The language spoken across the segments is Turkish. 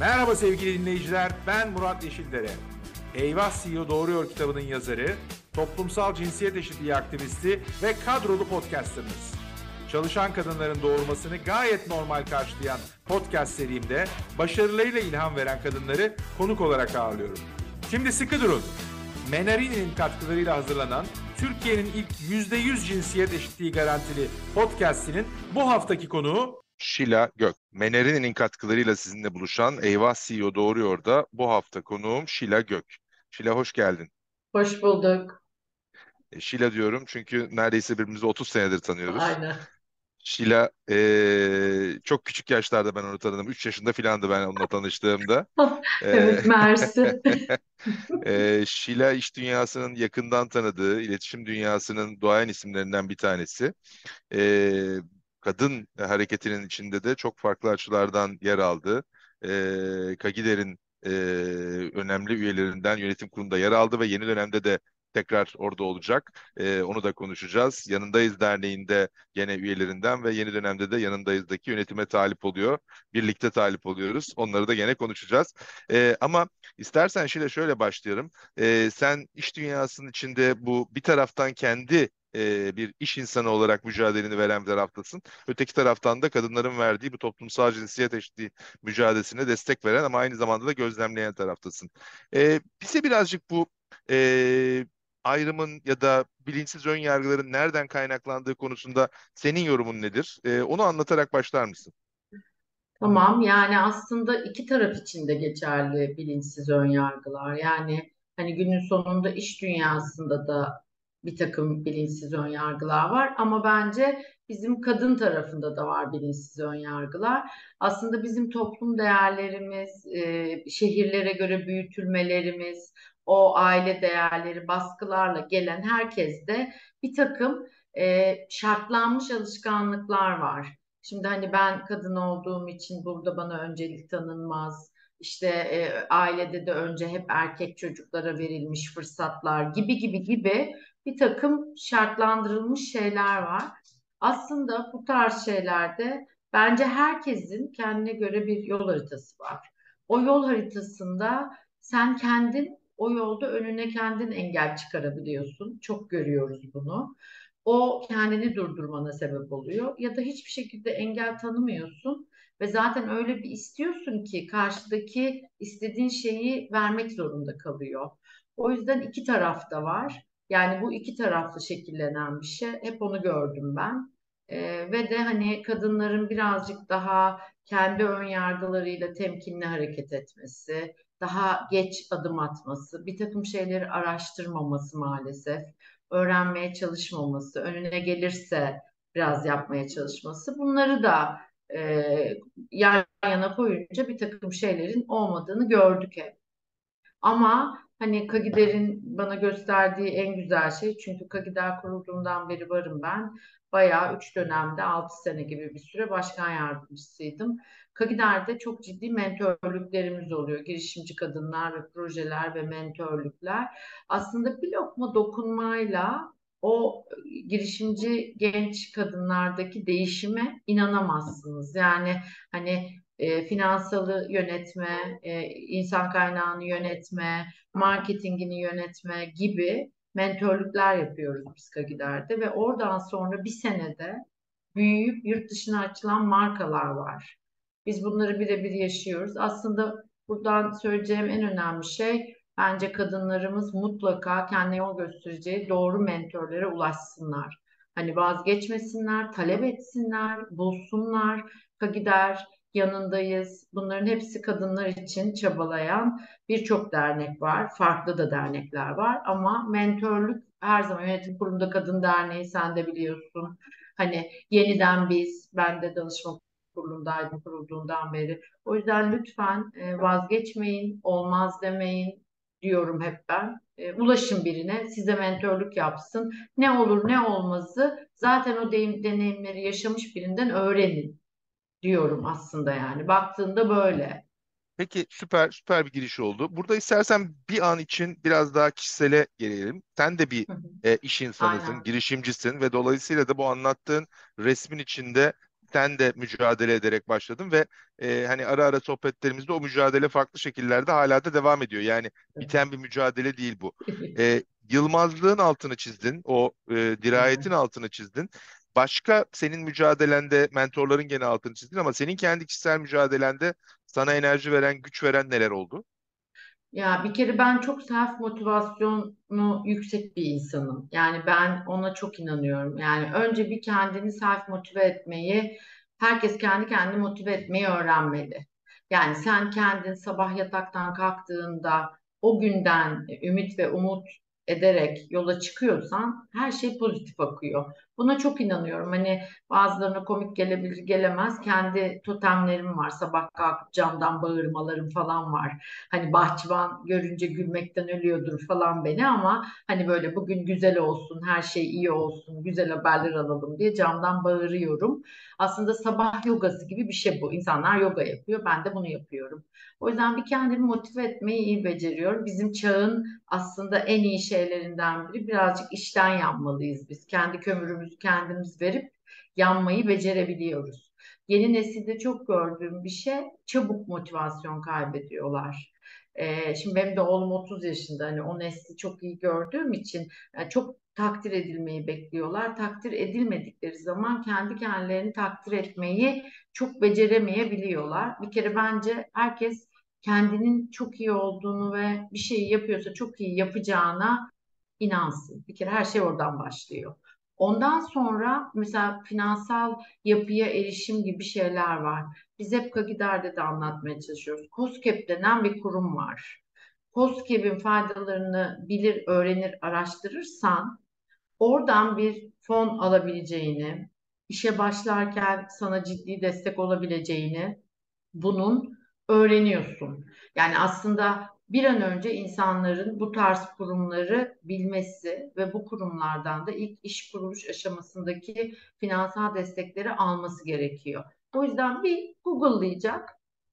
Merhaba sevgili dinleyiciler, ben Murat Yeşildere. Eyvah CEO Doğruyor kitabının yazarı, toplumsal cinsiyet eşitliği aktivisti ve kadrolu podcasterınız. Çalışan kadınların doğurmasını gayet normal karşılayan podcast serimde başarılarıyla ilham veren kadınları konuk olarak ağırlıyorum. Şimdi sıkı durun. Menarini'nin katkılarıyla hazırlanan Türkiye'nin ilk %100 cinsiyet eşitliği garantili podcastinin bu haftaki konuğu Şila Gök. Menerin'in katkılarıyla sizinle buluşan Eyvah CEO Doğruyor da bu hafta konuğum Şila Gök. Şila hoş geldin. Hoş bulduk. E, Şila diyorum çünkü neredeyse birbirimizi 30 senedir tanıyoruz. Aynen. Şila e, çok küçük yaşlarda ben onu tanıdım. 3 yaşında filandı ben onunla tanıştığımda. E, Evet, mersi. e, Şila iş dünyasının yakından tanıdığı, iletişim dünyasının doğayan isimlerinden bir tanesi. E, kadın hareketinin içinde de çok farklı açılardan yer aldı. E, Kagider'in e, önemli üyelerinden yönetim kurulunda yer aldı ve yeni dönemde de tekrar orada olacak. E, onu da konuşacağız. Yanındayız Derneği'nde gene üyelerinden ve yeni dönemde de yanındayızdaki yönetime talip oluyor. Birlikte talip oluyoruz. Onları da gene konuşacağız. E, ama istersen Şile şöyle başlayalım. E, sen iş dünyasının içinde bu bir taraftan kendi e, bir iş insanı olarak mücadeleni veren bir taraftasın. Öteki taraftan da kadınların verdiği bu toplumsal cinsiyet eşitliği mücadelesine destek veren ama aynı zamanda da gözlemleyen taraftasın. E, bize birazcık bu e, ayrımın ya da bilinçsiz ön yargıların nereden kaynaklandığı konusunda senin yorumun nedir? E, onu anlatarak başlar mısın? Tamam, yani aslında iki taraf için de geçerli bilinçsiz önyargılar. Yani hani günün sonunda iş dünyasında da bir takım bilinçsiz önyargılar var ama bence bizim kadın tarafında da var bilinçsiz önyargılar. Aslında bizim toplum değerlerimiz, e, şehirlere göre büyütülmelerimiz, o aile değerleri baskılarla gelen herkeste bir takım e, şartlanmış alışkanlıklar var. Şimdi hani ben kadın olduğum için burada bana öncelik tanınmaz. İşte e, ailede de önce hep erkek çocuklara verilmiş fırsatlar gibi gibi gibi bir takım şartlandırılmış şeyler var. Aslında bu tarz şeylerde bence herkesin kendine göre bir yol haritası var. O yol haritasında sen kendin o yolda önüne kendin engel çıkarabiliyorsun. Çok görüyoruz bunu. O kendini durdurmana sebep oluyor. Ya da hiçbir şekilde engel tanımıyorsun ve zaten öyle bir istiyorsun ki karşıdaki istediğin şeyi vermek zorunda kalıyor. O yüzden iki tarafta var. Yani bu iki taraflı şekillenen bir şey. Hep onu gördüm ben. Ee, ve de hani kadınların birazcık daha kendi ön yargılarıyla temkinli hareket etmesi, daha geç adım atması, bir takım şeyleri araştırmaması maalesef, öğrenmeye çalışmaması, önüne gelirse biraz yapmaya çalışması. Bunları da e, yan yana koyunca bir takım şeylerin olmadığını gördük hep. Ama hani Kagider'in bana gösterdiği en güzel şey çünkü Kagider kurulduğundan beri varım ben. Bayağı üç dönemde altı sene gibi bir süre başkan yardımcısıydım. Kagider'de çok ciddi mentörlüklerimiz oluyor. Girişimci kadınlar ve projeler ve mentörlükler. Aslında bir lokma dokunmayla o girişimci genç kadınlardaki değişime inanamazsınız. Yani hani e, finansalı yönetme, e, insan kaynağını yönetme, marketingini yönetme gibi mentörlükler yapıyoruz biz Kagider'de ve oradan sonra bir senede büyüyüp yurt dışına açılan markalar var. Biz bunları birebir yaşıyoruz. Aslında buradan söyleyeceğim en önemli şey bence kadınlarımız mutlaka kendine yol göstereceği doğru mentörlere ulaşsınlar. Hani vazgeçmesinler, talep etsinler, bulsunlar. Kagider yanındayız. Bunların hepsi kadınlar için çabalayan birçok dernek var. Farklı da dernekler var ama mentörlük her zaman yönetim kurulunda kadın derneği sen de biliyorsun. Hani yeniden biz, ben de danışma kurulundaydım kurulduğundan beri. O yüzden lütfen e, vazgeçmeyin, olmaz demeyin diyorum hep ben. E, ulaşın birine, size mentörlük yapsın. Ne olur ne olmazı zaten o deneyimleri yaşamış birinden öğrenin diyorum aslında yani. Baktığında böyle. Peki süper süper bir giriş oldu. Burada istersen bir an için biraz daha kişisele gelelim. Sen de bir e, iş insanısın, Aynen. girişimcisin ve dolayısıyla da bu anlattığın resmin içinde sen de mücadele ederek başladın ve e, hani ara ara sohbetlerimizde o mücadele farklı şekillerde hala da devam ediyor. Yani biten bir mücadele değil bu. E, yılmazlığın altını çizdin, o e, dirayetin altını çizdin. Başka senin mücadelende mentorların gene altını çizdin ama senin kendi kişisel mücadelende sana enerji veren, güç veren neler oldu? Ya bir kere ben çok self motivasyonu yüksek bir insanım. Yani ben ona çok inanıyorum. Yani önce bir kendini self motive etmeyi, herkes kendi kendini motive etmeyi öğrenmeli. Yani sen kendin sabah yataktan kalktığında o günden ümit ve umut ederek yola çıkıyorsan her şey pozitif akıyor. Buna çok inanıyorum. Hani bazılarına komik gelebilir gelemez. Kendi totemlerim var. Sabah kalkıp camdan bağırmalarım falan var. Hani bahçıvan görünce gülmekten ölüyordur falan beni ama hani böyle bugün güzel olsun, her şey iyi olsun, güzel haberler alalım diye camdan bağırıyorum. Aslında sabah yogası gibi bir şey bu. İnsanlar yoga yapıyor. Ben de bunu yapıyorum. O yüzden bir kendimi motive etmeyi iyi beceriyorum. Bizim çağın aslında en iyi şeylerinden biri birazcık işten yanmalıyız biz. Kendi kömürümüzü kendimiz verip yanmayı becerebiliyoruz. Yeni nesilde çok gördüğüm bir şey çabuk motivasyon kaybediyorlar. Ee, şimdi benim de oğlum 30 yaşında hani o nesli çok iyi gördüğüm için yani çok takdir edilmeyi bekliyorlar. Takdir edilmedikleri zaman kendi kendilerini takdir etmeyi çok beceremeyebiliyorlar. Bir kere bence herkes kendinin çok iyi olduğunu ve bir şeyi yapıyorsa çok iyi yapacağına inansın. Bir kere her şey oradan başlıyor. Ondan sonra mesela finansal yapıya erişim gibi şeyler var. Biz hep Kagider'de de anlatmaya çalışıyoruz. COSGAP denen bir kurum var. COSGAP'in faydalarını bilir, öğrenir, araştırırsan oradan bir fon alabileceğini, işe başlarken sana ciddi destek olabileceğini bunun öğreniyorsun. Yani aslında bir an önce insanların bu tarz kurumları bilmesi ve bu kurumlardan da ilk iş kuruluş aşamasındaki finansal destekleri alması gerekiyor. O yüzden bir Google'layacak,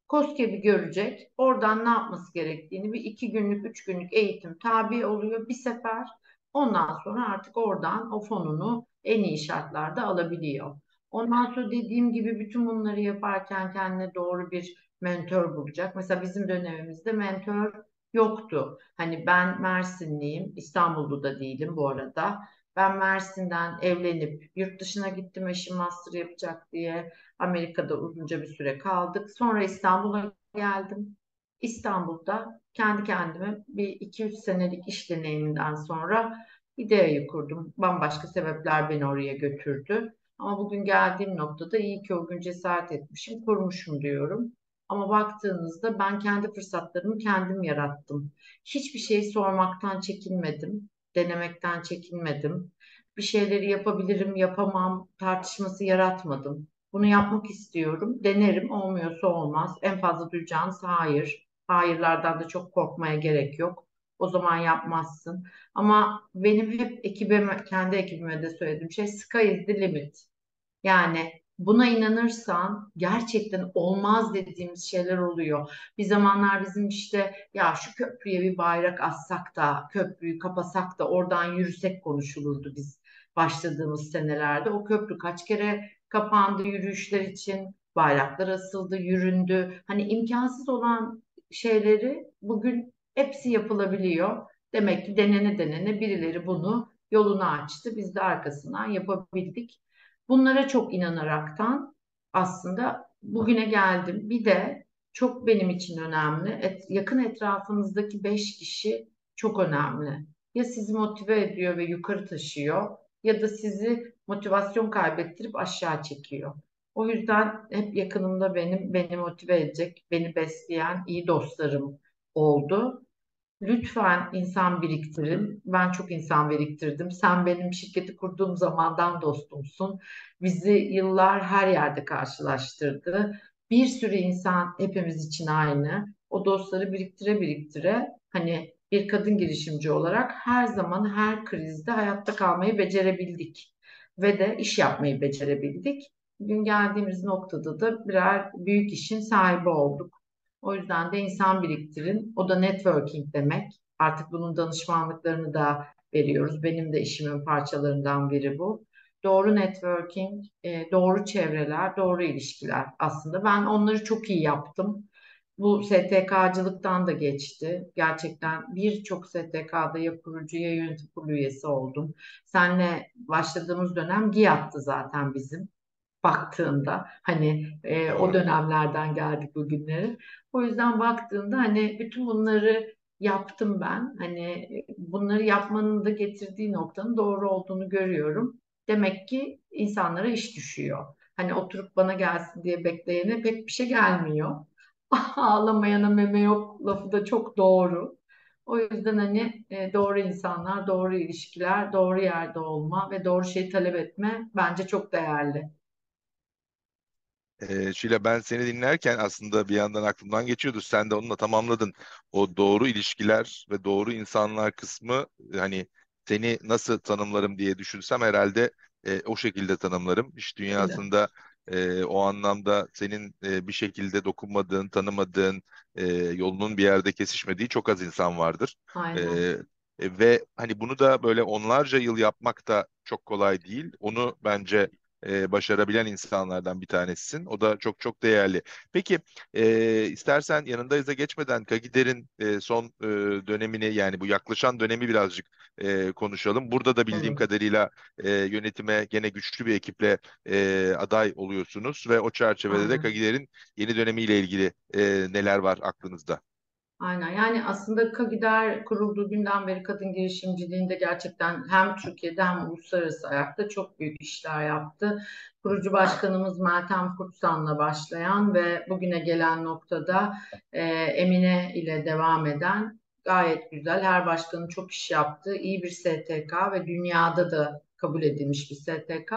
COSGAP'i görecek, oradan ne yapması gerektiğini bir iki günlük, üç günlük eğitim tabi oluyor bir sefer. Ondan sonra artık oradan o fonunu en iyi şartlarda alabiliyor. Ondan sonra dediğim gibi bütün bunları yaparken kendine doğru bir mentor bulacak. Mesela bizim dönemimizde mentor yoktu. Hani ben Mersinliyim, İstanbul'da da değilim bu arada. Ben Mersin'den evlenip yurt dışına gittim eşim master yapacak diye. Amerika'da uzunca bir süre kaldık. Sonra İstanbul'a geldim. İstanbul'da kendi kendime bir 2-3 senelik iş deneyiminden sonra ideayı kurdum. Bambaşka sebepler beni oraya götürdü. Ama bugün geldiğim noktada iyi ki o gün cesaret etmişim, kurmuşum diyorum. Ama baktığınızda ben kendi fırsatlarımı kendim yarattım. Hiçbir şey sormaktan çekinmedim, denemekten çekinmedim. Bir şeyleri yapabilirim, yapamam tartışması yaratmadım. Bunu yapmak istiyorum, denerim, olmuyorsa olmaz. En fazla duyacağınız hayır. Hayırlardan da çok korkmaya gerek yok. O zaman yapmazsın. Ama benim hep ekibime, kendi ekibime de söylediğim şey sky is the limit. Yani buna inanırsan gerçekten olmaz dediğimiz şeyler oluyor. Bir zamanlar bizim işte ya şu köprüye bir bayrak assak da köprüyü kapasak da oradan yürüsek konuşulurdu biz başladığımız senelerde. O köprü kaç kere kapandı yürüyüşler için, bayraklar asıldı, yüründü. Hani imkansız olan şeyleri bugün hepsi yapılabiliyor. Demek ki denene denene birileri bunu yolunu açtı. Biz de arkasından yapabildik. Bunlara çok inanaraktan aslında bugüne geldim. Bir de çok benim için önemli. Et, yakın etrafınızdaki beş kişi çok önemli. Ya sizi motive ediyor ve yukarı taşıyor ya da sizi motivasyon kaybettirip aşağı çekiyor. O yüzden hep yakınımda benim beni motive edecek, beni besleyen iyi dostlarım oldu. Lütfen insan biriktirin. Ben çok insan biriktirdim. Sen benim şirketi kurduğum zamandan dostumsun. Bizi yıllar her yerde karşılaştırdı. Bir sürü insan hepimiz için aynı. O dostları biriktire biriktire hani bir kadın girişimci olarak her zaman her krizde hayatta kalmayı becerebildik. Ve de iş yapmayı becerebildik. Bugün geldiğimiz noktada da birer büyük işin sahibi olduk. O yüzden de insan biriktirin. O da networking demek. Artık bunun danışmanlıklarını da veriyoruz. Benim de işimin parçalarından biri bu. doğru networking, e, doğru çevreler, doğru ilişkiler aslında. Ben onları çok iyi yaptım. Bu STK'cılıktan da geçti. Gerçekten birçok STK'da ya kurucu ya yönetim kurulu üyesi oldum. Senle başladığımız dönem GİAD'tı zaten bizim baktığında hani e, o dönemlerden geldik bugünlere. O yüzden baktığında hani bütün bunları yaptım ben. Hani bunları yapmanın da getirdiği noktanın doğru olduğunu görüyorum. Demek ki insanlara iş düşüyor. Hani oturup bana gelsin diye bekleyene pek bir şey gelmiyor. Ağlamayana meme yok lafı da çok doğru. O yüzden hani e, doğru insanlar, doğru ilişkiler, doğru yerde olma ve doğru şeyi talep etme bence çok değerli. E, Şile ben seni dinlerken aslında bir yandan aklımdan geçiyordu. Sen de onunla tamamladın. O doğru ilişkiler ve doğru insanlar kısmı hani seni nasıl tanımlarım diye düşünsem herhalde e, o şekilde tanımlarım. İş dünyasında e, o anlamda senin e, bir şekilde dokunmadığın, tanımadığın, e, yolunun bir yerde kesişmediği çok az insan vardır. Aynen. E, ve hani bunu da böyle onlarca yıl yapmak da çok kolay değil. Onu bence e, başarabilen insanlardan bir tanesisin. O da çok çok değerli. Peki e, istersen yanındayız da geçmeden Kagider'in e, son e, dönemini yani bu yaklaşan dönemi birazcık e, konuşalım. Burada da bildiğim Evet. kadarıyla e, yönetime gene güçlü bir ekiple e, aday oluyorsunuz ve o çerçevede de Aynen. Kagider'in yeni dönemiyle ilgili e, neler var aklınızda? Aynen yani aslında KAGİDER kurulduğu günden beri kadın girişimciliğinde gerçekten hem Türkiye'de hem uluslararası ayakta çok büyük işler yaptı. Kurucu başkanımız Meltem Kurtsan'la başlayan ve bugüne gelen noktada e, Emine ile devam eden gayet güzel. Her başkanın çok iş yaptığı iyi bir STK ve dünyada da kabul edilmiş bir STK.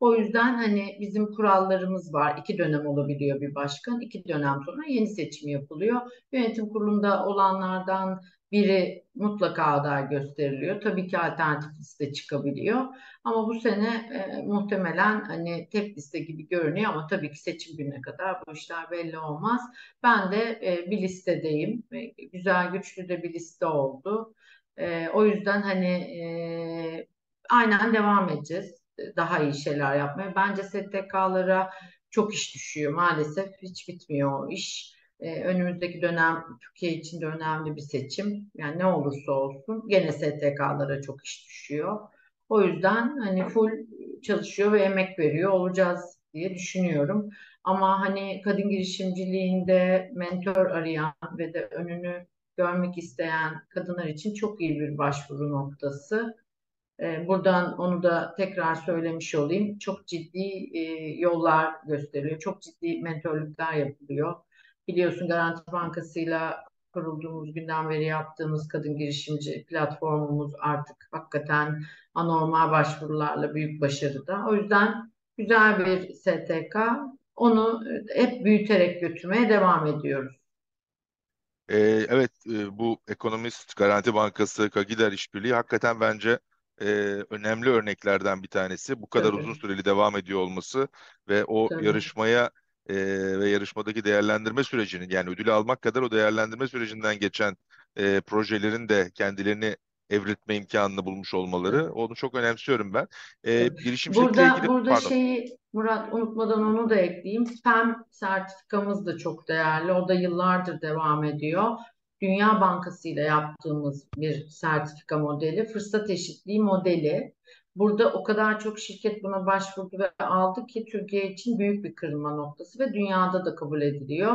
O yüzden hani bizim kurallarımız var. İki dönem olabiliyor bir başkan. iki dönem sonra yeni seçim yapılıyor. Yönetim kurulunda olanlardan biri mutlaka aday gösteriliyor. Tabii ki alternatif liste çıkabiliyor. Ama bu sene e, muhtemelen hani tek liste gibi görünüyor ama tabii ki seçim gününe kadar bu işler belli olmaz. Ben de e, bir listedeyim. E, güzel güçlü de bir liste oldu. E, o yüzden hani e, aynen devam edeceğiz. Daha iyi şeyler yapmaya. Bence STK'lara çok iş düşüyor. Maalesef hiç bitmiyor o iş. Ee, önümüzdeki dönem Türkiye için de önemli bir seçim. Yani ne olursa olsun gene STK'lara çok iş düşüyor. O yüzden hani full çalışıyor ve emek veriyor olacağız diye düşünüyorum. Ama hani kadın girişimciliğinde mentor arayan ve de önünü görmek isteyen kadınlar için çok iyi bir başvuru noktası. Ee, buradan onu da tekrar söylemiş olayım. Çok ciddi e, yollar gösteriliyor. Çok ciddi mentorluklar yapılıyor. Biliyorsun Garanti Bankası'yla kurulduğumuz günden beri yaptığımız kadın girişimci platformumuz artık hakikaten anormal başvurularla büyük başarıda. O yüzden güzel bir STK. Onu hep büyüterek götürmeye devam ediyoruz. Ee, evet e, bu Ekonomist Garanti Bankası Kagider işbirliği hakikaten bence e, önemli örneklerden bir tanesi. Bu kadar Tabii. uzun süreli devam ediyor olması ve o Tabii. yarışmaya e, ve yarışmadaki değerlendirme sürecinin yani ödülü almak kadar o değerlendirme sürecinden geçen e, projelerin de kendilerini evriltme imkanını bulmuş olmaları onu çok önemsiyorum ben. E, girişimcilikle Burada ilgili burada pardon. şeyi Murat unutmadan onu da ekleyeyim. PEM sertifikamız da çok değerli. O da yıllardır devam ediyor. Dünya Bankası ile yaptığımız bir sertifika modeli, fırsat eşitliği modeli. Burada o kadar çok şirket buna başvurdu ve aldı ki Türkiye için büyük bir kırılma noktası ve dünyada da kabul ediliyor.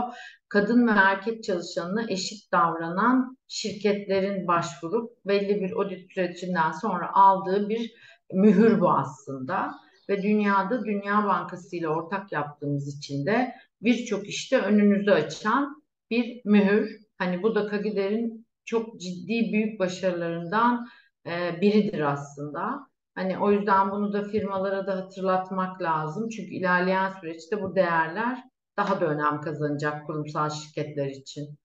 Kadın ve erkek çalışanına eşit davranan şirketlerin başvurup belli bir audit sürecinden sonra aldığı bir mühür bu aslında. Ve dünyada Dünya Bankası ile ortak yaptığımız için de birçok işte önünüzü açan bir mühür. Hani bu da Kagider'in çok ciddi büyük başarılarından e, biridir aslında. Hani o yüzden bunu da firmalara da hatırlatmak lazım. Çünkü ilerleyen süreçte bu değerler daha da önem kazanacak kurumsal şirketler için.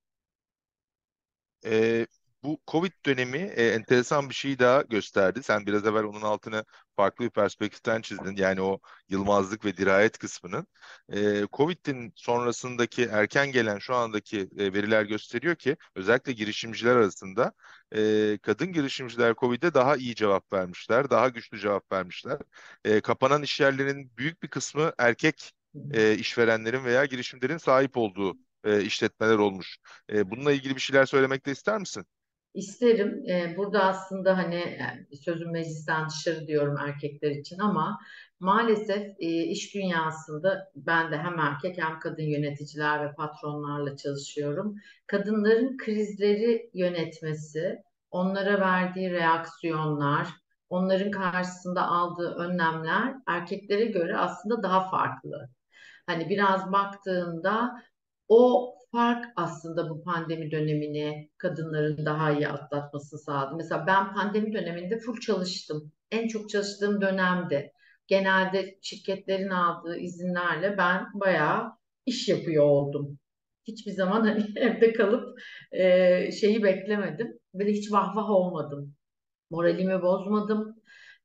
E, bu Covid dönemi e, enteresan bir şey daha gösterdi. Sen biraz evvel onun altını farklı bir perspektiften çizdin. Yani o yılmazlık ve dirayet kısmının. E, Covid'in sonrasındaki erken gelen şu andaki e, veriler gösteriyor ki özellikle girişimciler arasında e, kadın girişimciler Covid'e daha iyi cevap vermişler, daha güçlü cevap vermişler. E, kapanan iş yerlerinin büyük bir kısmı erkek e, işverenlerin veya girişimlerin sahip olduğu e, işletmeler olmuş. E, bununla ilgili bir şeyler söylemek de ister misin? İsterim. Ee, burada aslında hani yani sözüm meclisten dışarı diyorum erkekler için ama maalesef e, iş dünyasında ben de hem erkek hem kadın yöneticiler ve patronlarla çalışıyorum. Kadınların krizleri yönetmesi, onlara verdiği reaksiyonlar, onların karşısında aldığı önlemler erkeklere göre aslında daha farklı. Hani biraz baktığında o fark aslında bu pandemi dönemini kadınların daha iyi atlatmasını sağladı. Mesela ben pandemi döneminde full çalıştım. En çok çalıştığım dönemde. Genelde şirketlerin aldığı izinlerle ben bayağı iş yapıyor oldum. Hiçbir zaman hani evde kalıp e, şeyi beklemedim. Böyle hiç vah vah olmadım. Moralimi bozmadım.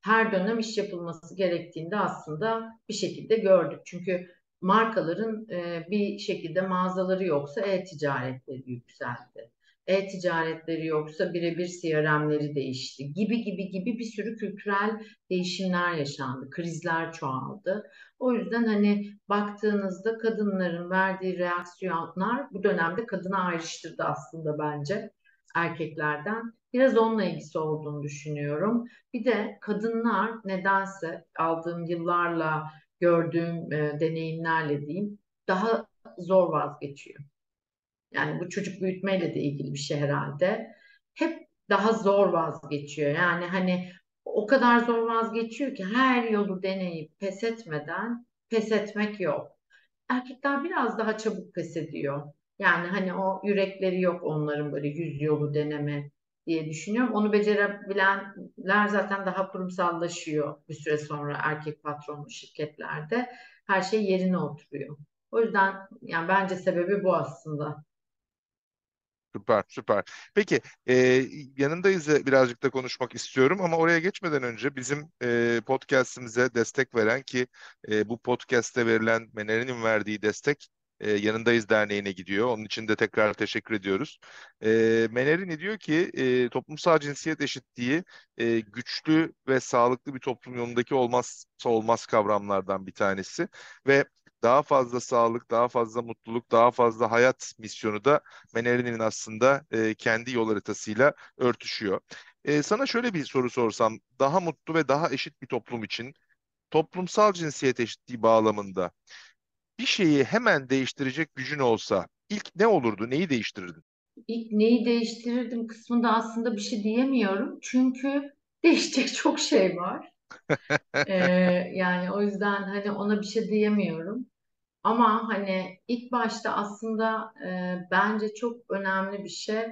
Her dönem iş yapılması gerektiğinde aslında bir şekilde gördük. Çünkü markaların e, bir şekilde mağazaları yoksa e-ticaretleri yükseldi. E-ticaretleri yoksa birebir CRM'leri değişti gibi gibi gibi bir sürü kültürel değişimler yaşandı. Krizler çoğaldı. O yüzden hani baktığınızda kadınların verdiği reaksiyonlar bu dönemde kadını ayrıştırdı aslında bence erkeklerden. Biraz onunla ilgisi olduğunu düşünüyorum. Bir de kadınlar nedense aldığım yıllarla gördüğüm e, deneyimlerle diyeyim daha zor vazgeçiyor. Yani bu çocuk büyütmeyle de ilgili bir şey herhalde. Hep daha zor vazgeçiyor. Yani hani o kadar zor vazgeçiyor ki her yolu deneyip pes etmeden pes etmek yok. Erkekler biraz daha çabuk pes ediyor. Yani hani o yürekleri yok onların böyle yüz yolu deneme diye düşünüyorum. Onu becerebilenler zaten daha kurumsallaşıyor bir süre sonra erkek patronlu şirketlerde. Her şey yerine oturuyor. O yüzden yani bence sebebi bu aslında. Süper, süper. Peki, e, yanındayız birazcık da konuşmak istiyorum ama oraya geçmeden önce bizim e, podcast'imize destek veren ki e, bu podcast'te verilen Mener'in verdiği destek e, Yanındayız Derneği'ne gidiyor. Onun için de tekrar teşekkür ediyoruz. E, Menerini diyor ki e, toplumsal cinsiyet eşitliği e, güçlü ve sağlıklı bir toplum yolundaki olmazsa olmaz kavramlardan bir tanesi ve daha fazla sağlık, daha fazla mutluluk, daha fazla hayat misyonu da Meneri'nin aslında e, kendi yol haritasıyla örtüşüyor. E, sana şöyle bir soru sorsam, daha mutlu ve daha eşit bir toplum için toplumsal cinsiyet eşitliği bağlamında bir şeyi hemen değiştirecek gücün olsa ilk ne olurdu, neyi değiştirirdin? İlk neyi değiştirirdim kısmında aslında bir şey diyemiyorum. Çünkü değişecek çok şey var. Ee, yani o yüzden hani ona bir şey diyemiyorum. Ama hani ilk başta aslında e, bence çok önemli bir şey.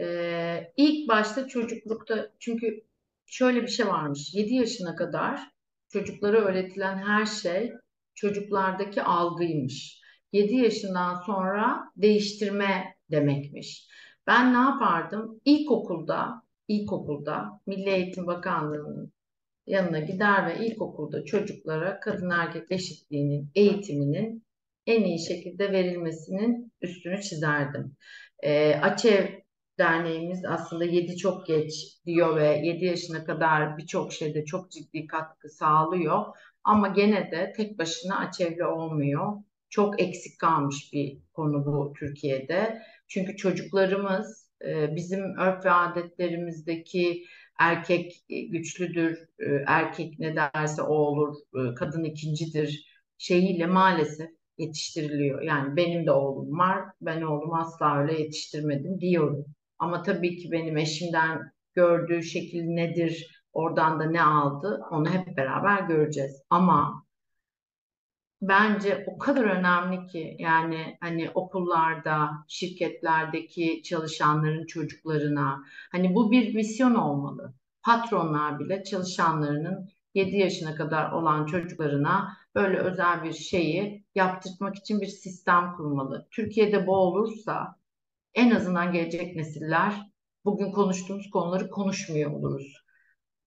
E, ilk başta çocuklukta çünkü şöyle bir şey varmış. 7 yaşına kadar çocuklara öğretilen her şey çocuklardaki algıymış. 7 yaşından sonra değiştirme demekmiş. Ben ne yapardım? İlkokulda, ilkokulda Milli Eğitim Bakanlığı'nın yanına gider ve ilkokulda çocuklara kadın erkek eşitliğinin eğitiminin en iyi şekilde verilmesinin üstünü çizerdim. E, Açev Derneğimiz aslında 7 çok geç diyor ve 7 yaşına kadar birçok şeyde çok ciddi katkı sağlıyor. Ama gene de tek başına açevli olmuyor. Çok eksik kalmış bir konu bu Türkiye'de. Çünkü çocuklarımız e, bizim örf ve adetlerimizdeki erkek güçlüdür, e, erkek ne derse o olur, e, kadın ikincidir şeyiyle maalesef yetiştiriliyor. Yani benim de oğlum var, ben oğlumu asla öyle yetiştirmedim diyorum. Ama tabii ki benim eşimden gördüğü şekil nedir, Oradan da ne aldı onu hep beraber göreceğiz. Ama bence o kadar önemli ki yani hani okullarda, şirketlerdeki çalışanların çocuklarına hani bu bir misyon olmalı. Patronlar bile çalışanlarının 7 yaşına kadar olan çocuklarına böyle özel bir şeyi yaptırmak için bir sistem kurmalı. Türkiye'de bu olursa en azından gelecek nesiller bugün konuştuğumuz konuları konuşmuyor oluruz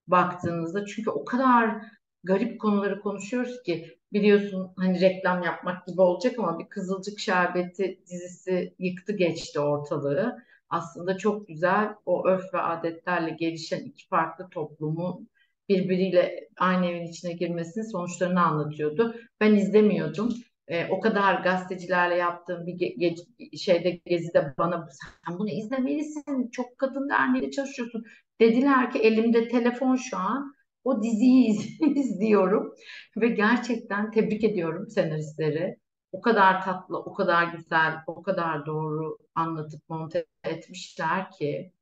baktığınızda. Çünkü o kadar garip konuları konuşuyoruz ki biliyorsun hani reklam yapmak gibi olacak ama bir Kızılcık Şerbeti dizisi yıktı geçti ortalığı. Aslında çok güzel o örf ve adetlerle gelişen iki farklı toplumu birbiriyle aynı evin içine girmesinin sonuçlarını anlatıyordu. Ben izlemiyordum. E, o kadar gazetecilerle yaptığım bir ge ge şeyde gezide bana sen bunu izlemelisin. Çok kadın derneğiyle çalışıyorsun. Dediler ki elimde telefon şu an. O diziyi iz izliyorum ve gerçekten tebrik ediyorum senaristleri. O kadar tatlı, o kadar güzel, o kadar doğru anlatıp monte etmişler ki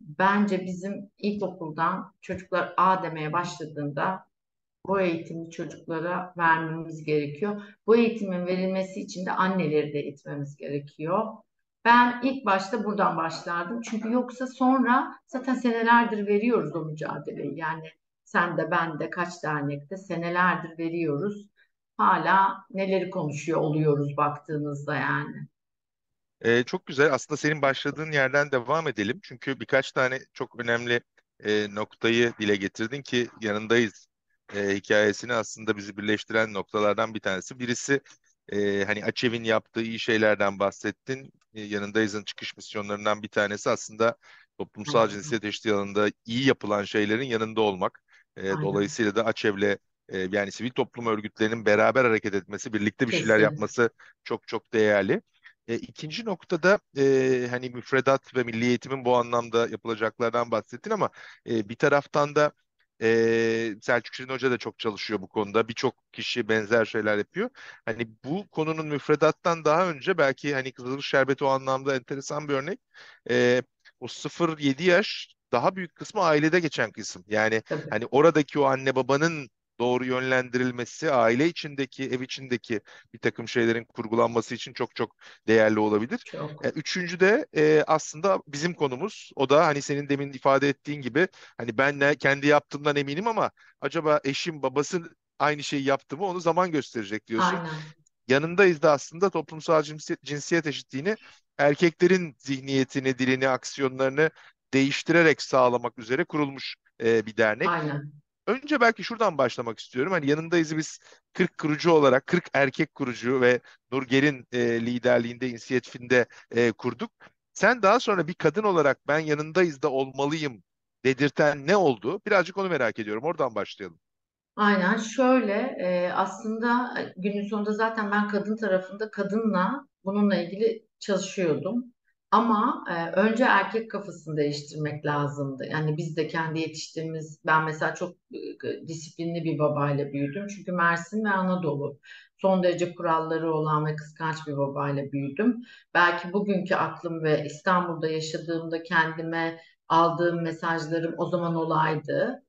bence bizim ilkokuldan çocuklar A demeye başladığında bu eğitimi çocuklara vermemiz gerekiyor. Bu eğitimin verilmesi için de anneleri de eğitmemiz gerekiyor. Ben ilk başta buradan başlardım. Çünkü yoksa sonra zaten senelerdir veriyoruz o mücadeleyi. Yani sen de ben de kaç dernekte senelerdir veriyoruz. Hala neleri konuşuyor oluyoruz baktığınızda yani. Ee, çok güzel. Aslında senin başladığın yerden devam edelim. Çünkü birkaç tane çok önemli e, noktayı dile getirdin ki yanındayız e, hikayesini aslında bizi birleştiren noktalardan bir tanesi. Birisi e, hani Açev'in yaptığı iyi şeylerden bahsettin. E, yanındayız'ın çıkış misyonlarından bir tanesi aslında toplumsal cinsiyet eşitliği alanında iyi yapılan şeylerin yanında olmak. E, dolayısıyla da Açev'le e, yani sivil toplum örgütlerinin beraber hareket etmesi, birlikte bir şeyler Kesinlikle. yapması çok çok değerli. E, ikinci noktada e, hani müfredat ve milli eğitimin bu anlamda yapılacaklardan bahsettin ama e, bir taraftan da e, Selçuk Şirin Hoca da çok çalışıyor bu konuda. Birçok kişi benzer şeyler yapıyor. Hani bu konunun müfredattan daha önce belki hani Kızılcık Şerbeti o anlamda enteresan bir örnek. E, o 0-7 yaş daha büyük kısmı ailede geçen kısım. Yani Tabii. hani oradaki o anne babanın doğru yönlendirilmesi, aile içindeki, ev içindeki bir takım şeylerin kurgulanması için çok çok değerli olabilir. Çok. E, Üçüncü de e, aslında bizim konumuz. O da hani senin demin ifade ettiğin gibi hani ben ne, kendi yaptığımdan eminim ama acaba eşim, babası aynı şeyi yaptı mı onu zaman gösterecek diyorsun. Aynen. Yanındayız da aslında toplumsal cinsiyet, cinsiyet eşitliğini erkeklerin zihniyetini, dilini, aksiyonlarını değiştirerek sağlamak üzere kurulmuş e, bir dernek. Aynen. Önce belki şuradan başlamak istiyorum. Hani yanındayız biz 40 kurucu olarak 40 erkek kurucu ve Nurgel'in e, liderliğinde inisiyatifinde e, kurduk. Sen daha sonra bir kadın olarak ben yanındayız da olmalıyım dedirten ne oldu? Birazcık onu merak ediyorum. Oradan başlayalım. Aynen şöyle e, aslında günün sonunda zaten ben kadın tarafında kadınla bununla ilgili çalışıyordum. Ama e, önce erkek kafasını değiştirmek lazımdı. Yani biz de kendi yetiştiğimiz, ben mesela çok e, disiplinli bir babayla büyüdüm. Çünkü Mersin ve Anadolu son derece kuralları olan ve kıskanç bir babayla büyüdüm. Belki bugünkü aklım ve İstanbul'da yaşadığımda kendime aldığım mesajlarım o zaman olaydı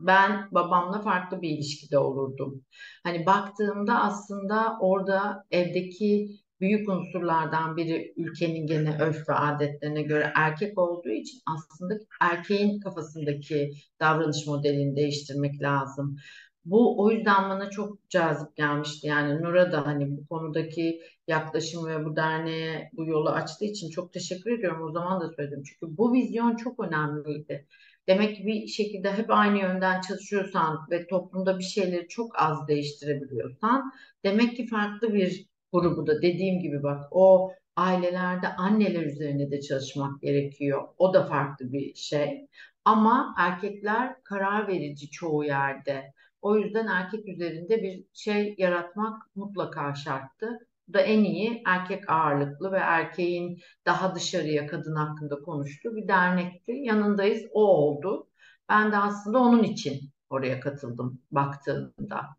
ben babamla farklı bir ilişkide olurdum. Hani baktığımda aslında orada evdeki büyük unsurlardan biri ülkenin gene örf ve adetlerine göre erkek olduğu için aslında erkeğin kafasındaki davranış modelini değiştirmek lazım. Bu o yüzden bana çok cazip gelmişti. Yani Nur'a da hani bu konudaki yaklaşım ve bu derneğe bu yolu açtığı için çok teşekkür ediyorum. O zaman da söyledim. Çünkü bu vizyon çok önemliydi. Demek ki bir şekilde hep aynı yönden çalışıyorsan ve toplumda bir şeyleri çok az değiştirebiliyorsan demek ki farklı bir grubu da dediğim gibi bak o ailelerde anneler üzerine de çalışmak gerekiyor. O da farklı bir şey. Ama erkekler karar verici çoğu yerde. O yüzden erkek üzerinde bir şey yaratmak mutlaka şarttı. Bu da en iyi erkek ağırlıklı ve erkeğin daha dışarıya kadın hakkında konuştuğu bir dernekti. Yanındayız o oldu. Ben de aslında onun için oraya katıldım baktığımda.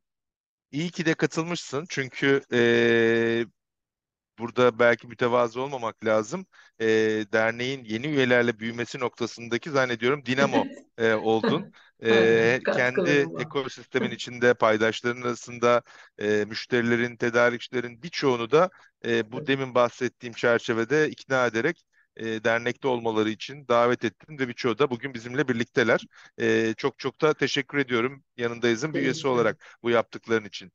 İyi ki de katılmışsın. Çünkü e, burada belki mütevazı olmamak lazım. E, derneğin yeni üyelerle büyümesi noktasındaki zannediyorum dinamo e, oldun. E, kendi ekosistemin içinde paydaşların arasında e, müşterilerin, tedarikçilerin birçoğunu da e, bu demin bahsettiğim çerçevede ikna ederek e, dernekte olmaları için davet ettim ve birçoğu da bugün bizimle birlikteler. E, çok çok da teşekkür ediyorum yanındayızın bir üyesi olarak bu yaptıkların için.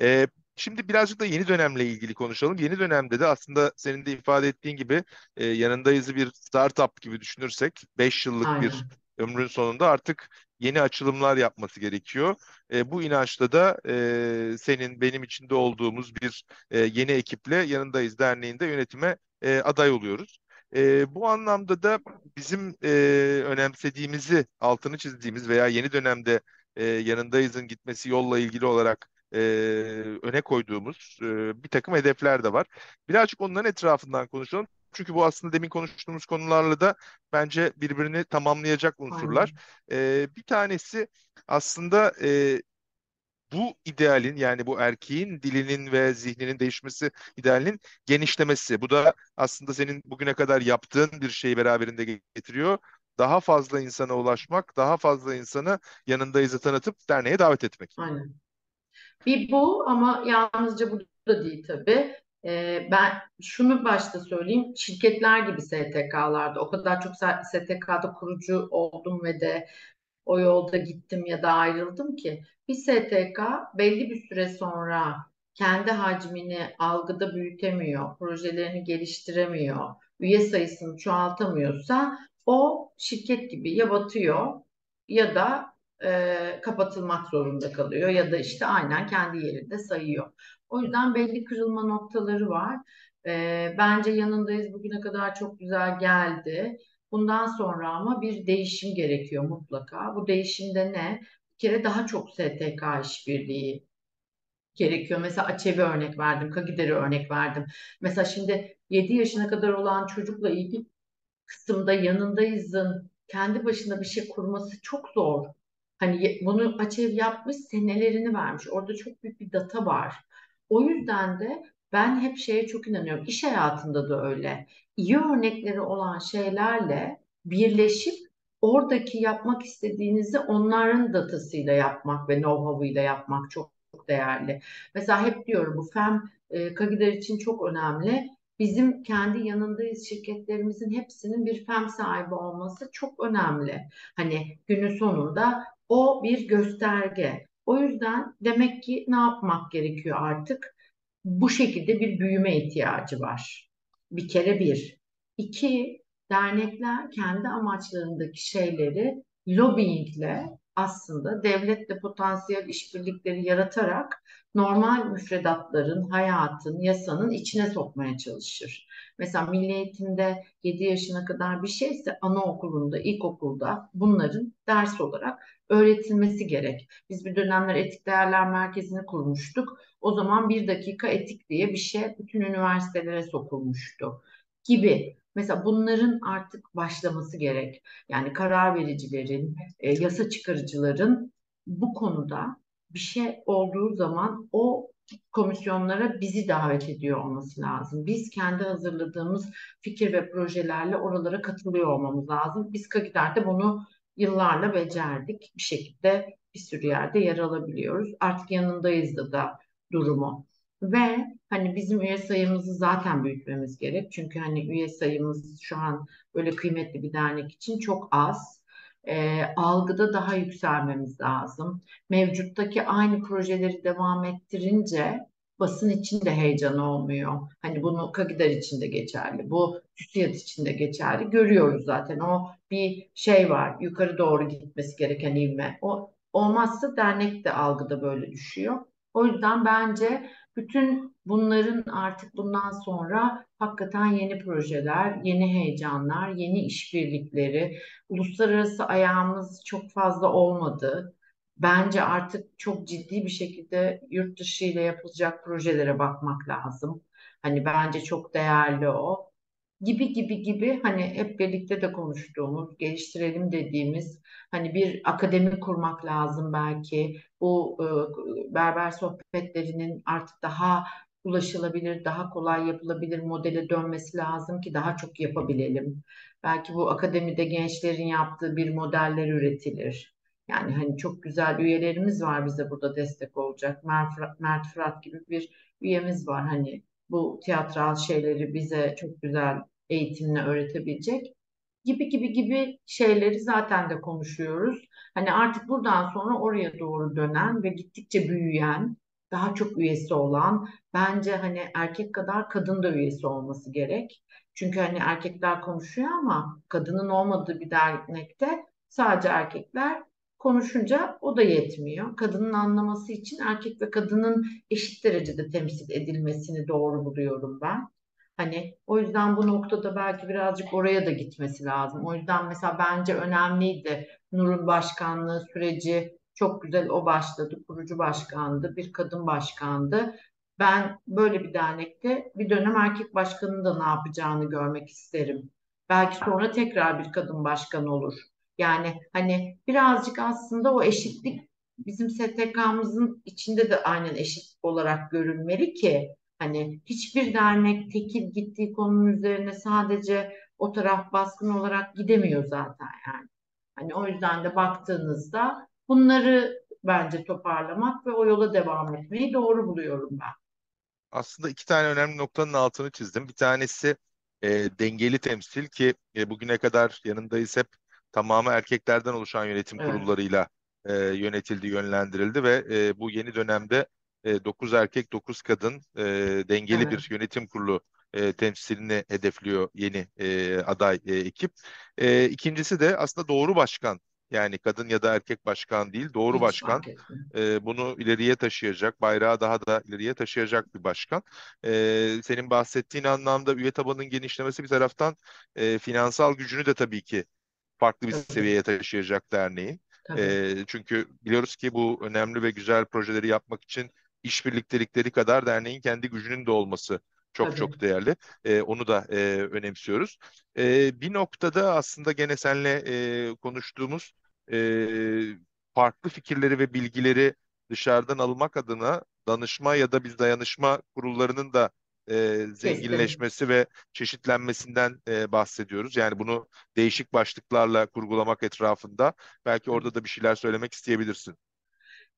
E, Şimdi birazcık da yeni dönemle ilgili konuşalım. Yeni dönemde de aslında senin de ifade ettiğin gibi e, yanındayızı bir startup gibi düşünürsek 5 yıllık Aynen. bir ömrün sonunda artık yeni açılımlar yapması gerekiyor. E, bu inançla da e, senin benim içinde olduğumuz bir e, yeni ekiple Yanındayız Derneği'nde yönetime e, aday oluyoruz. E, bu anlamda da bizim e, önemsediğimizi, altını çizdiğimiz veya yeni dönemde e, Yanındayız'ın gitmesi yolla ilgili olarak e, öne koyduğumuz e, bir takım hedefler de var. Birazcık onların etrafından konuşalım. Çünkü bu aslında demin konuştuğumuz konularla da bence birbirini tamamlayacak unsurlar. E, bir tanesi aslında e, bu idealin yani bu erkeğin dilinin ve zihninin değişmesi idealinin genişlemesi. Bu da aslında senin bugüne kadar yaptığın bir şeyi beraberinde getiriyor. Daha fazla insana ulaşmak, daha fazla insanı yanındayızı tanıtıp derneğe davet etmek. Aynen. Bir bu ama yalnızca bu da değil tabii. Ee, ben şunu başta söyleyeyim. Şirketler gibi STK'larda o kadar çok STK'da kurucu oldum ve de o yolda gittim ya da ayrıldım ki bir STK belli bir süre sonra kendi hacmini algıda büyütemiyor, projelerini geliştiremiyor, üye sayısını çoğaltamıyorsa o şirket gibi ya batıyor ya da e, kapatılmak zorunda kalıyor ya da işte aynen kendi yerinde sayıyor. O yüzden belli kırılma noktaları var. E, bence yanındayız bugüne kadar çok güzel geldi. Bundan sonra ama bir değişim gerekiyor mutlaka. Bu değişimde ne? Bir kere daha çok STK işbirliği gerekiyor. Mesela Açevi örnek verdim, Kagider'i örnek verdim. Mesela şimdi 7 yaşına kadar olan çocukla ilgili kısımda yanındayızın kendi başına bir şey kurması çok zor. Hani bunu Açev yapmış, senelerini vermiş. Orada çok büyük bir data var. O yüzden de ben hep şeye çok inanıyorum. İş hayatında da öyle. İyi örnekleri olan şeylerle birleşip oradaki yapmak istediğinizi onların datasıyla yapmak ve know-how'ıyla yapmak çok, değerli. Mesela hep diyorum bu FEM e, Kagider için çok önemli. Bizim kendi yanındayız şirketlerimizin hepsinin bir FEM sahibi olması çok önemli. Hani günün sonunda o bir gösterge. O yüzden demek ki ne yapmak gerekiyor artık? Bu şekilde bir büyüme ihtiyacı var. Bir kere bir. İki, dernekler kendi amaçlarındaki şeyleri lobbyingle aslında devletle potansiyel işbirlikleri yaratarak normal müfredatların, hayatın, yasanın içine sokmaya çalışır. Mesela milli eğitimde 7 yaşına kadar bir şeyse anaokulunda, ilkokulda bunların ders olarak öğretilmesi gerek. Biz bir dönemler etik değerler merkezini kurmuştuk. O zaman bir dakika etik diye bir şey bütün üniversitelere sokulmuştu gibi. Mesela bunların artık başlaması gerek. Yani karar vericilerin, e, yasa çıkarıcıların bu konuda bir şey olduğu zaman o komisyonlara bizi davet ediyor olması lazım. Biz kendi hazırladığımız fikir ve projelerle oralara katılıyor olmamız lazım. Biz Kagider'de bunu yıllarla becerdik. Bir şekilde bir sürü yerde yer alabiliyoruz. Artık yanındayız da, da durumu. Ve hani bizim üye sayımızı zaten büyütmemiz gerek. Çünkü hani üye sayımız şu an böyle kıymetli bir dernek için çok az. E, algıda daha yükselmemiz lazım. Mevcuttaki aynı projeleri devam ettirince basın için de heyecan olmuyor. Hani bunu Kagidar için de geçerli. Bu TÜSİAD için de geçerli. Görüyoruz zaten o bir şey var. Yukarı doğru gitmesi gereken ivme. O olmazsa dernek de algıda böyle düşüyor. O yüzden bence bütün bunların artık bundan sonra hakikaten yeni projeler, yeni heyecanlar, yeni işbirlikleri, uluslararası ayağımız çok fazla olmadı. Bence artık çok ciddi bir şekilde yurt dışı ile yapılacak projelere bakmak lazım. Hani bence çok değerli o gibi gibi gibi hani hep birlikte de konuştuğumuz, geliştirelim dediğimiz hani bir akademi kurmak lazım belki. Bu e, berber sohbetlerinin artık daha ulaşılabilir, daha kolay yapılabilir modele dönmesi lazım ki daha çok yapabilelim. Belki bu akademide gençlerin yaptığı bir modeller üretilir. Yani hani çok güzel üyelerimiz var bize burada destek olacak. Mert, Mert Fırat gibi bir üyemiz var hani bu tiyatral şeyleri bize çok güzel eğitimle öğretebilecek gibi gibi gibi şeyleri zaten de konuşuyoruz. Hani artık buradan sonra oraya doğru dönen ve gittikçe büyüyen daha çok üyesi olan, bence hani erkek kadar kadın da üyesi olması gerek. Çünkü hani erkekler konuşuyor ama kadının olmadığı bir dernekte sadece erkekler konuşunca o da yetmiyor. Kadının anlaması için erkek ve kadının eşit derecede temsil edilmesini doğru buluyorum ben. Hani o yüzden bu noktada belki birazcık oraya da gitmesi lazım. O yüzden mesela bence önemliydi Nur'un başkanlığı süreci çok güzel o başladı. Kurucu başkandı, bir kadın başkandı. Ben böyle bir dernekte bir dönem erkek başkanın da ne yapacağını görmek isterim. Belki sonra tekrar bir kadın başkan olur. Yani hani birazcık aslında o eşitlik bizim STK'mızın içinde de aynen eşit olarak görünmeli ki hani hiçbir dernek tekil gittiği konunun üzerine sadece o taraf baskın olarak gidemiyor zaten yani. Hani o yüzden de baktığınızda bunları bence toparlamak ve o yola devam etmeyi doğru buluyorum ben. Aslında iki tane önemli noktanın altını çizdim. Bir tanesi e, dengeli temsil ki e, bugüne kadar yanındayız hep tamamı erkeklerden oluşan yönetim Evet. kurullarıyla e, yönetildi, yönlendirildi ve e, bu yeni dönemde e, 9 erkek, 9 kadın e, dengeli Evet. bir yönetim kurulu e, temsilini hedefliyor yeni e, aday e, ekip. E, ikincisi de aslında doğru başkan. Yani kadın ya da erkek başkan değil, doğru Hiç başkan. E, bunu ileriye taşıyacak, bayrağı daha da ileriye taşıyacak bir başkan. E, senin bahsettiğin anlamda üye tabanının genişlemesi bir taraftan e, finansal gücünü de tabii ki farklı bir Tabii. seviyeye taşıyacak derneğin. Tabii. E, çünkü biliyoruz ki bu önemli ve güzel projeleri yapmak için işbirliktelikleri kadar derneğin kendi gücünün de olması çok Tabii. çok değerli. E, onu da e, önemsiyoruz. E, bir noktada aslında gene seninle e, konuştuğumuz e, farklı fikirleri ve bilgileri dışarıdan almak adına danışma ya da biz dayanışma kurullarının da e, zenginleşmesi ve çeşitlenmesinden e, bahsediyoruz. Yani bunu değişik başlıklarla kurgulamak etrafında belki orada da bir şeyler söylemek isteyebilirsin.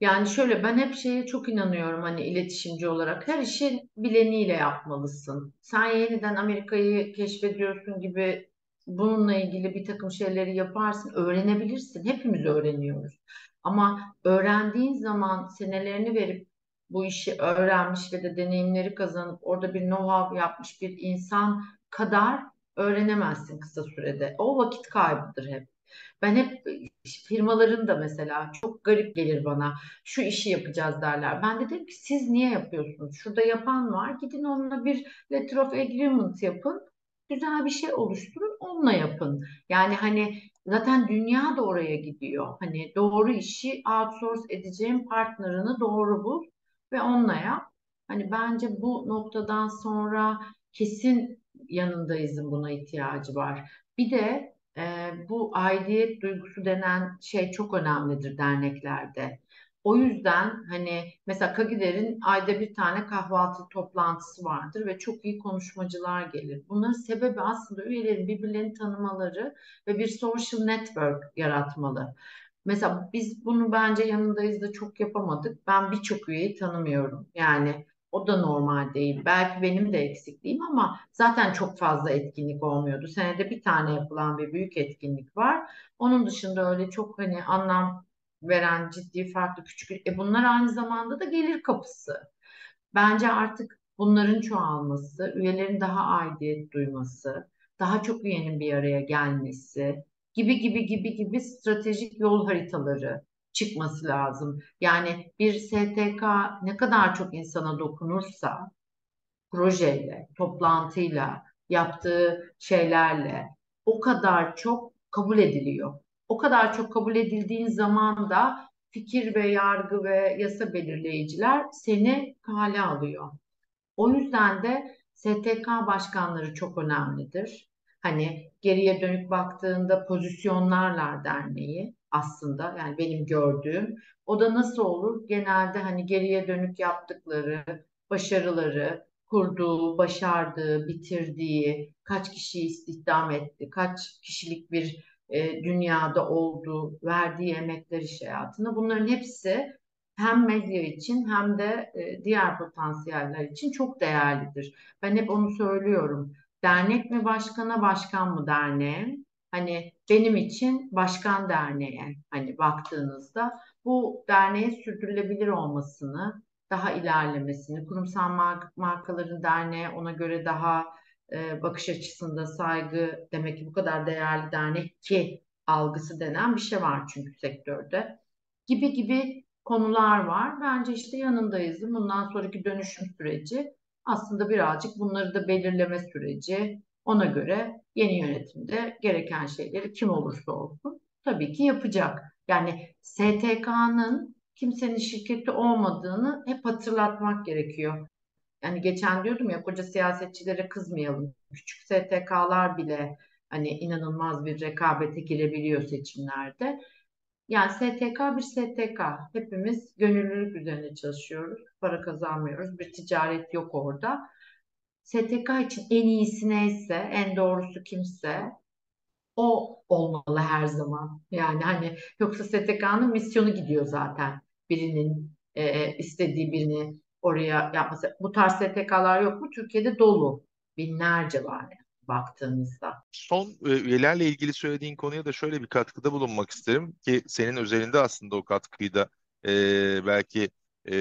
Yani şöyle ben hep şeye çok inanıyorum hani iletişimci olarak her işi bileniyle yapmalısın. Sen yeniden Amerika'yı keşfediyorsun gibi bununla ilgili bir takım şeyleri yaparsın, öğrenebilirsin. Hepimiz öğreniyoruz. Ama öğrendiğin zaman senelerini verip bu işi öğrenmiş ve de deneyimleri kazanıp orada bir know-how yapmış bir insan kadar öğrenemezsin kısa sürede. O vakit kaybıdır hep. Ben hep firmaların da mesela çok garip gelir bana şu işi yapacağız derler. Ben de dedim ki siz niye yapıyorsunuz? Şurada yapan var. Gidin onunla bir letter of agreement yapın. Güzel bir şey oluşturun. Onunla yapın. Yani hani zaten dünya da oraya gidiyor. Hani doğru işi outsource edeceğin partnerini doğru bul ve onunla yap. Hani bence bu noktadan sonra kesin yanındayızın buna ihtiyacı var. Bir de e, bu aidiyet duygusu denen şey çok önemlidir derneklerde. O yüzden hani mesela Kagider'in ayda bir tane kahvaltı toplantısı vardır ve çok iyi konuşmacılar gelir. Bunların sebebi aslında üyelerin birbirlerini tanımaları ve bir social network yaratmalı. Mesela biz bunu bence yanındayız da çok yapamadık. Ben birçok üyeyi tanımıyorum. Yani o da normal değil. Belki benim de eksikliğim ama zaten çok fazla etkinlik olmuyordu. Senede bir tane yapılan bir büyük etkinlik var. Onun dışında öyle çok hani anlam veren ciddi farklı küçük. E bunlar aynı zamanda da gelir kapısı. Bence artık bunların çoğalması, üyelerin daha aidiyet duyması, daha çok üyenin bir araya gelmesi gibi gibi gibi gibi stratejik yol haritaları çıkması lazım. Yani bir STK ne kadar çok insana dokunursa projeyle, toplantıyla, yaptığı şeylerle o kadar çok kabul ediliyor. O kadar çok kabul edildiğin zaman da fikir ve yargı ve yasa belirleyiciler seni kale alıyor. O yüzden de STK başkanları çok önemlidir. Hani geriye dönük baktığında pozisyonlarlar derneği aslında yani benim gördüğüm. O da nasıl olur? Genelde hani geriye dönük yaptıkları, başarıları, kurduğu, başardığı, bitirdiği, kaç kişiyi istihdam etti, kaç kişilik bir e, dünyada olduğu, verdiği emekler iş hayatında bunların hepsi hem medya için hem de e, diğer potansiyeller için çok değerlidir. Ben hep onu söylüyorum. Dernek mi başkana, başkan mı derneğe? Hani benim için başkan derneğe hani baktığınızda bu derneğin sürdürülebilir olmasını, daha ilerlemesini, kurumsal markaların derneğe ona göre daha e, bakış açısında saygı demek ki bu kadar değerli dernek ki algısı denen bir şey var çünkü sektörde gibi gibi konular var. Bence işte yanındayız. Bundan sonraki dönüşüm süreci aslında birazcık bunları da belirleme süreci. Ona göre yeni yönetimde gereken şeyleri kim olursa olsun tabii ki yapacak. Yani STK'nın kimsenin şirketi olmadığını hep hatırlatmak gerekiyor. Yani geçen diyordum ya koca siyasetçilere kızmayalım. Küçük STK'lar bile hani inanılmaz bir rekabete girebiliyor seçimlerde. Yani STK bir STK. Hepimiz gönüllülük üzerine çalışıyoruz. Para kazanmıyoruz. Bir ticaret yok orada. STK için en iyisi neyse, en doğrusu kimse o olmalı her zaman. Yani hani yoksa STK'nın misyonu gidiyor zaten. Birinin e, istediği birini oraya yapması. Bu tarz STK'lar yok mu? Türkiye'de dolu. Binlerce var yani baktığımızda. Son e, üyelerle ilgili söylediğin konuya da şöyle bir katkıda bulunmak isterim ki senin özelinde aslında o katkıyı da e, belki e,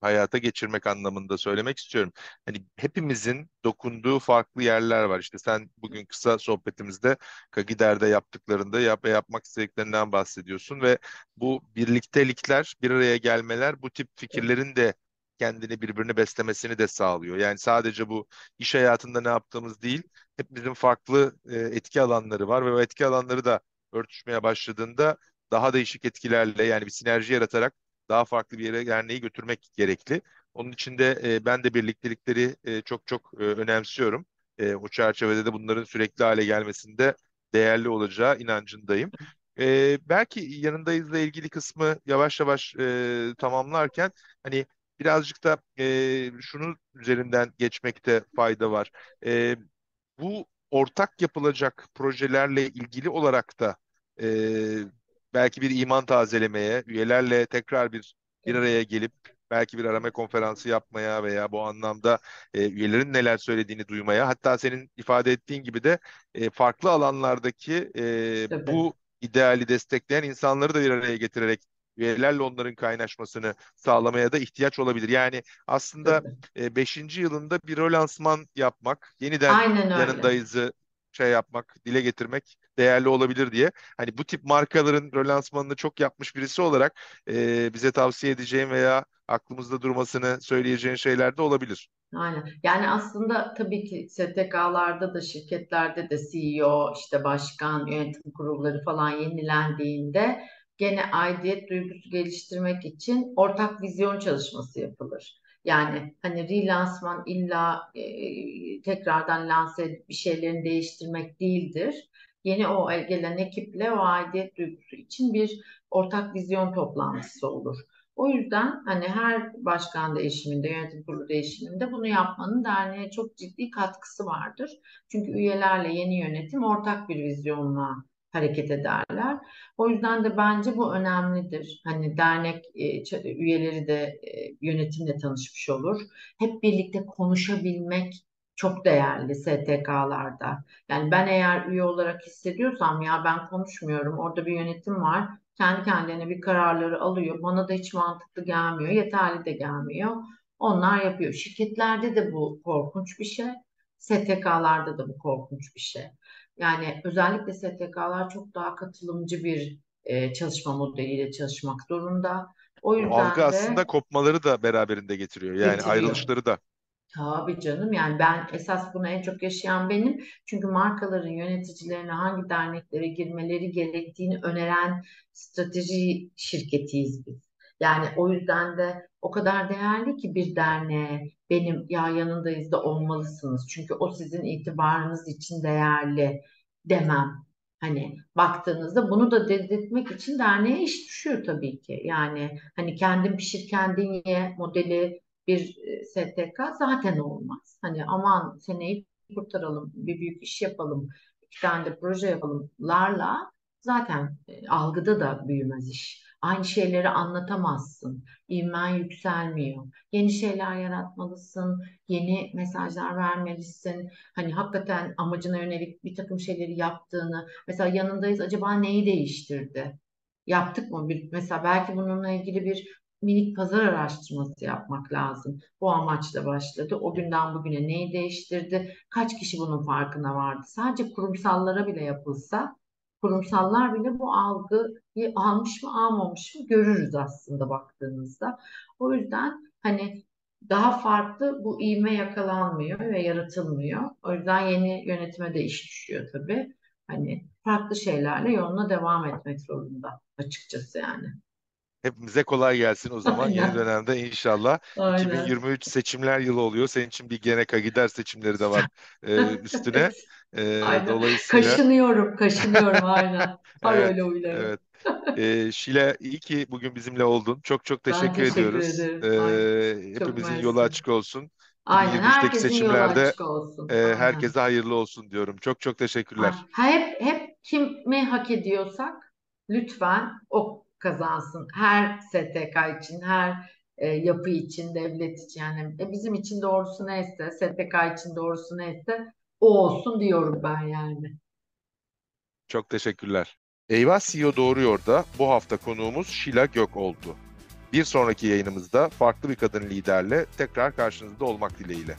hayata geçirmek anlamında söylemek istiyorum. Hani hepimizin dokunduğu farklı yerler var. İşte sen bugün kısa sohbetimizde Kagider'de yaptıklarında yap ve yapmak istediklerinden bahsediyorsun ve bu birliktelikler, bir araya gelmeler bu tip fikirlerin de kendini birbirini beslemesini de sağlıyor. Yani sadece bu iş hayatında ne yaptığımız değil, hepimizin farklı e, etki alanları var ve o etki alanları da örtüşmeye başladığında daha değişik etkilerle yani bir sinerji yaratarak daha farklı bir yere derneği götürmek gerekli. Onun için de e, ben de birliktelikleri e, çok çok e, önemsiyorum. E, o çerçevede de bunların sürekli hale gelmesinde değerli olacağı inancındayım. E, belki yanındayızla ilgili kısmı yavaş yavaş e, tamamlarken hani birazcık da e, şunu üzerinden geçmekte fayda var. E, bu ortak yapılacak projelerle ilgili olarak da e, belki bir iman tazelemeye, üyelerle tekrar bir bir araya gelip belki bir arama konferansı yapmaya veya bu anlamda e, üyelerin neler söylediğini duymaya, hatta senin ifade ettiğin gibi de e, farklı alanlardaki e, bu ideali destekleyen insanları da bir araya getirerek üyelerle onların kaynaşmasını sağlamaya da ihtiyaç olabilir. Yani aslında 5. E, yılında bir rölansman yapmak, yeniden yanındayızı şey yapmak, dile getirmek değerli olabilir diye. Hani bu tip markaların rölansmanını çok yapmış birisi olarak e, bize tavsiye edeceğim veya aklımızda durmasını söyleyeceğin şeyler de olabilir. Aynen. Yani aslında tabii ki STK'larda da şirketlerde de CEO, işte başkan, yönetim kurulları falan yenilendiğinde gene aidiyet duygusu geliştirmek için ortak vizyon çalışması yapılır. Yani hani relansman illa e, tekrardan lanse bir şeylerin değiştirmek değildir. Yeni o gelen ekiple o aidiyet duygusu için bir ortak vizyon toplantısı olur. O yüzden hani her başkan değişiminde, yönetim kurulu değişiminde bunu yapmanın derneğe çok ciddi katkısı vardır. Çünkü üyelerle yeni yönetim ortak bir vizyonla hareket ederler. O yüzden de bence bu önemlidir. Hani dernek e, üyeleri de e, yönetimle tanışmış olur. Hep birlikte konuşabilmek çok değerli STK'larda. Yani ben eğer üye olarak hissediyorsam ya ben konuşmuyorum, orada bir yönetim var, kendi kendine bir kararları alıyor, bana da hiç mantıklı gelmiyor, yeterli de gelmiyor. Onlar yapıyor. Şirketlerde de bu korkunç bir şey, STK'larda da bu korkunç bir şey. Yani özellikle STK'lar çok daha katılımcı bir e, çalışma modeliyle çalışmak zorunda. O yüzden o algı de, aslında kopmaları da beraberinde getiriyor. Yani getiriyor. ayrılışları da. Tabii canım yani ben esas bunu en çok yaşayan benim. Çünkü markaların yöneticilerine hangi derneklere girmeleri gerektiğini öneren strateji şirketiyiz biz. Yani o yüzden de o kadar değerli ki bir derneğe benim ya yanındayız da olmalısınız. Çünkü o sizin itibarınız için değerli demem. Hani baktığınızda bunu da dedirtmek için derneğe iş düşüyor tabii ki. Yani hani kendin pişir kendin ye modeli bir e, STK zaten olmaz. Hani aman seneyi kurtaralım, bir büyük iş yapalım, iki tane de proje yapalımlarla zaten e, algıda da büyümez iş. Aynı şeyleri anlatamazsın. İvmen yükselmiyor. Yeni şeyler yaratmalısın. Yeni mesajlar vermelisin. Hani hakikaten amacına yönelik bir takım şeyleri yaptığını. Mesela yanındayız acaba neyi değiştirdi? Yaptık mı? Bir, mesela belki bununla ilgili bir minik pazar araştırması yapmak lazım. Bu amaçla başladı. O günden bugüne neyi değiştirdi? Kaç kişi bunun farkına vardı? Sadece kurumsallara bile yapılsa, kurumsallar bile bu algıyı almış mı almamış mı görürüz aslında baktığımızda. O yüzden hani daha farklı bu ivme yakalanmıyor ve yaratılmıyor. O yüzden yeni yönetime de iş düşüyor tabii. Hani farklı şeylerle yoluna devam etmek zorunda açıkçası yani. Hepimize kolay gelsin o zaman yeni Aynen. dönemde inşallah. Aynen. 2023 seçimler yılı oluyor. Senin için bir Geneka gider seçimleri de var e, üstüne. E, Aynen. dolayısıyla Kaşınıyorum, kaşınıyorum aynen. Var Evet, öyle huylarım. evet. E, Şile iyi ki bugün bizimle oldun. Çok çok Ben teşekkür teşekkür ediyoruz. ederim. E, Ay, çok hepimizin mersi. yolu açık olsun. Aynen 2023'teki herkesin yolu seçimlerde açık olsun. e, Aynen. herkese hayırlı olsun diyorum. Çok çok teşekkürler. Ha, hep hep kimi hak ediyorsak lütfen o kazansın. Her STK için, her e, yapı için, devlet için yani e, bizim için doğrusu neyse, STK için doğrusu neyse o olsun diyorum ben yani. Çok teşekkürler. Eyvah CEO Doğruyor'da bu hafta konuğumuz Şila Gök oldu. Bir sonraki yayınımızda farklı bir kadın liderle tekrar karşınızda olmak dileğiyle.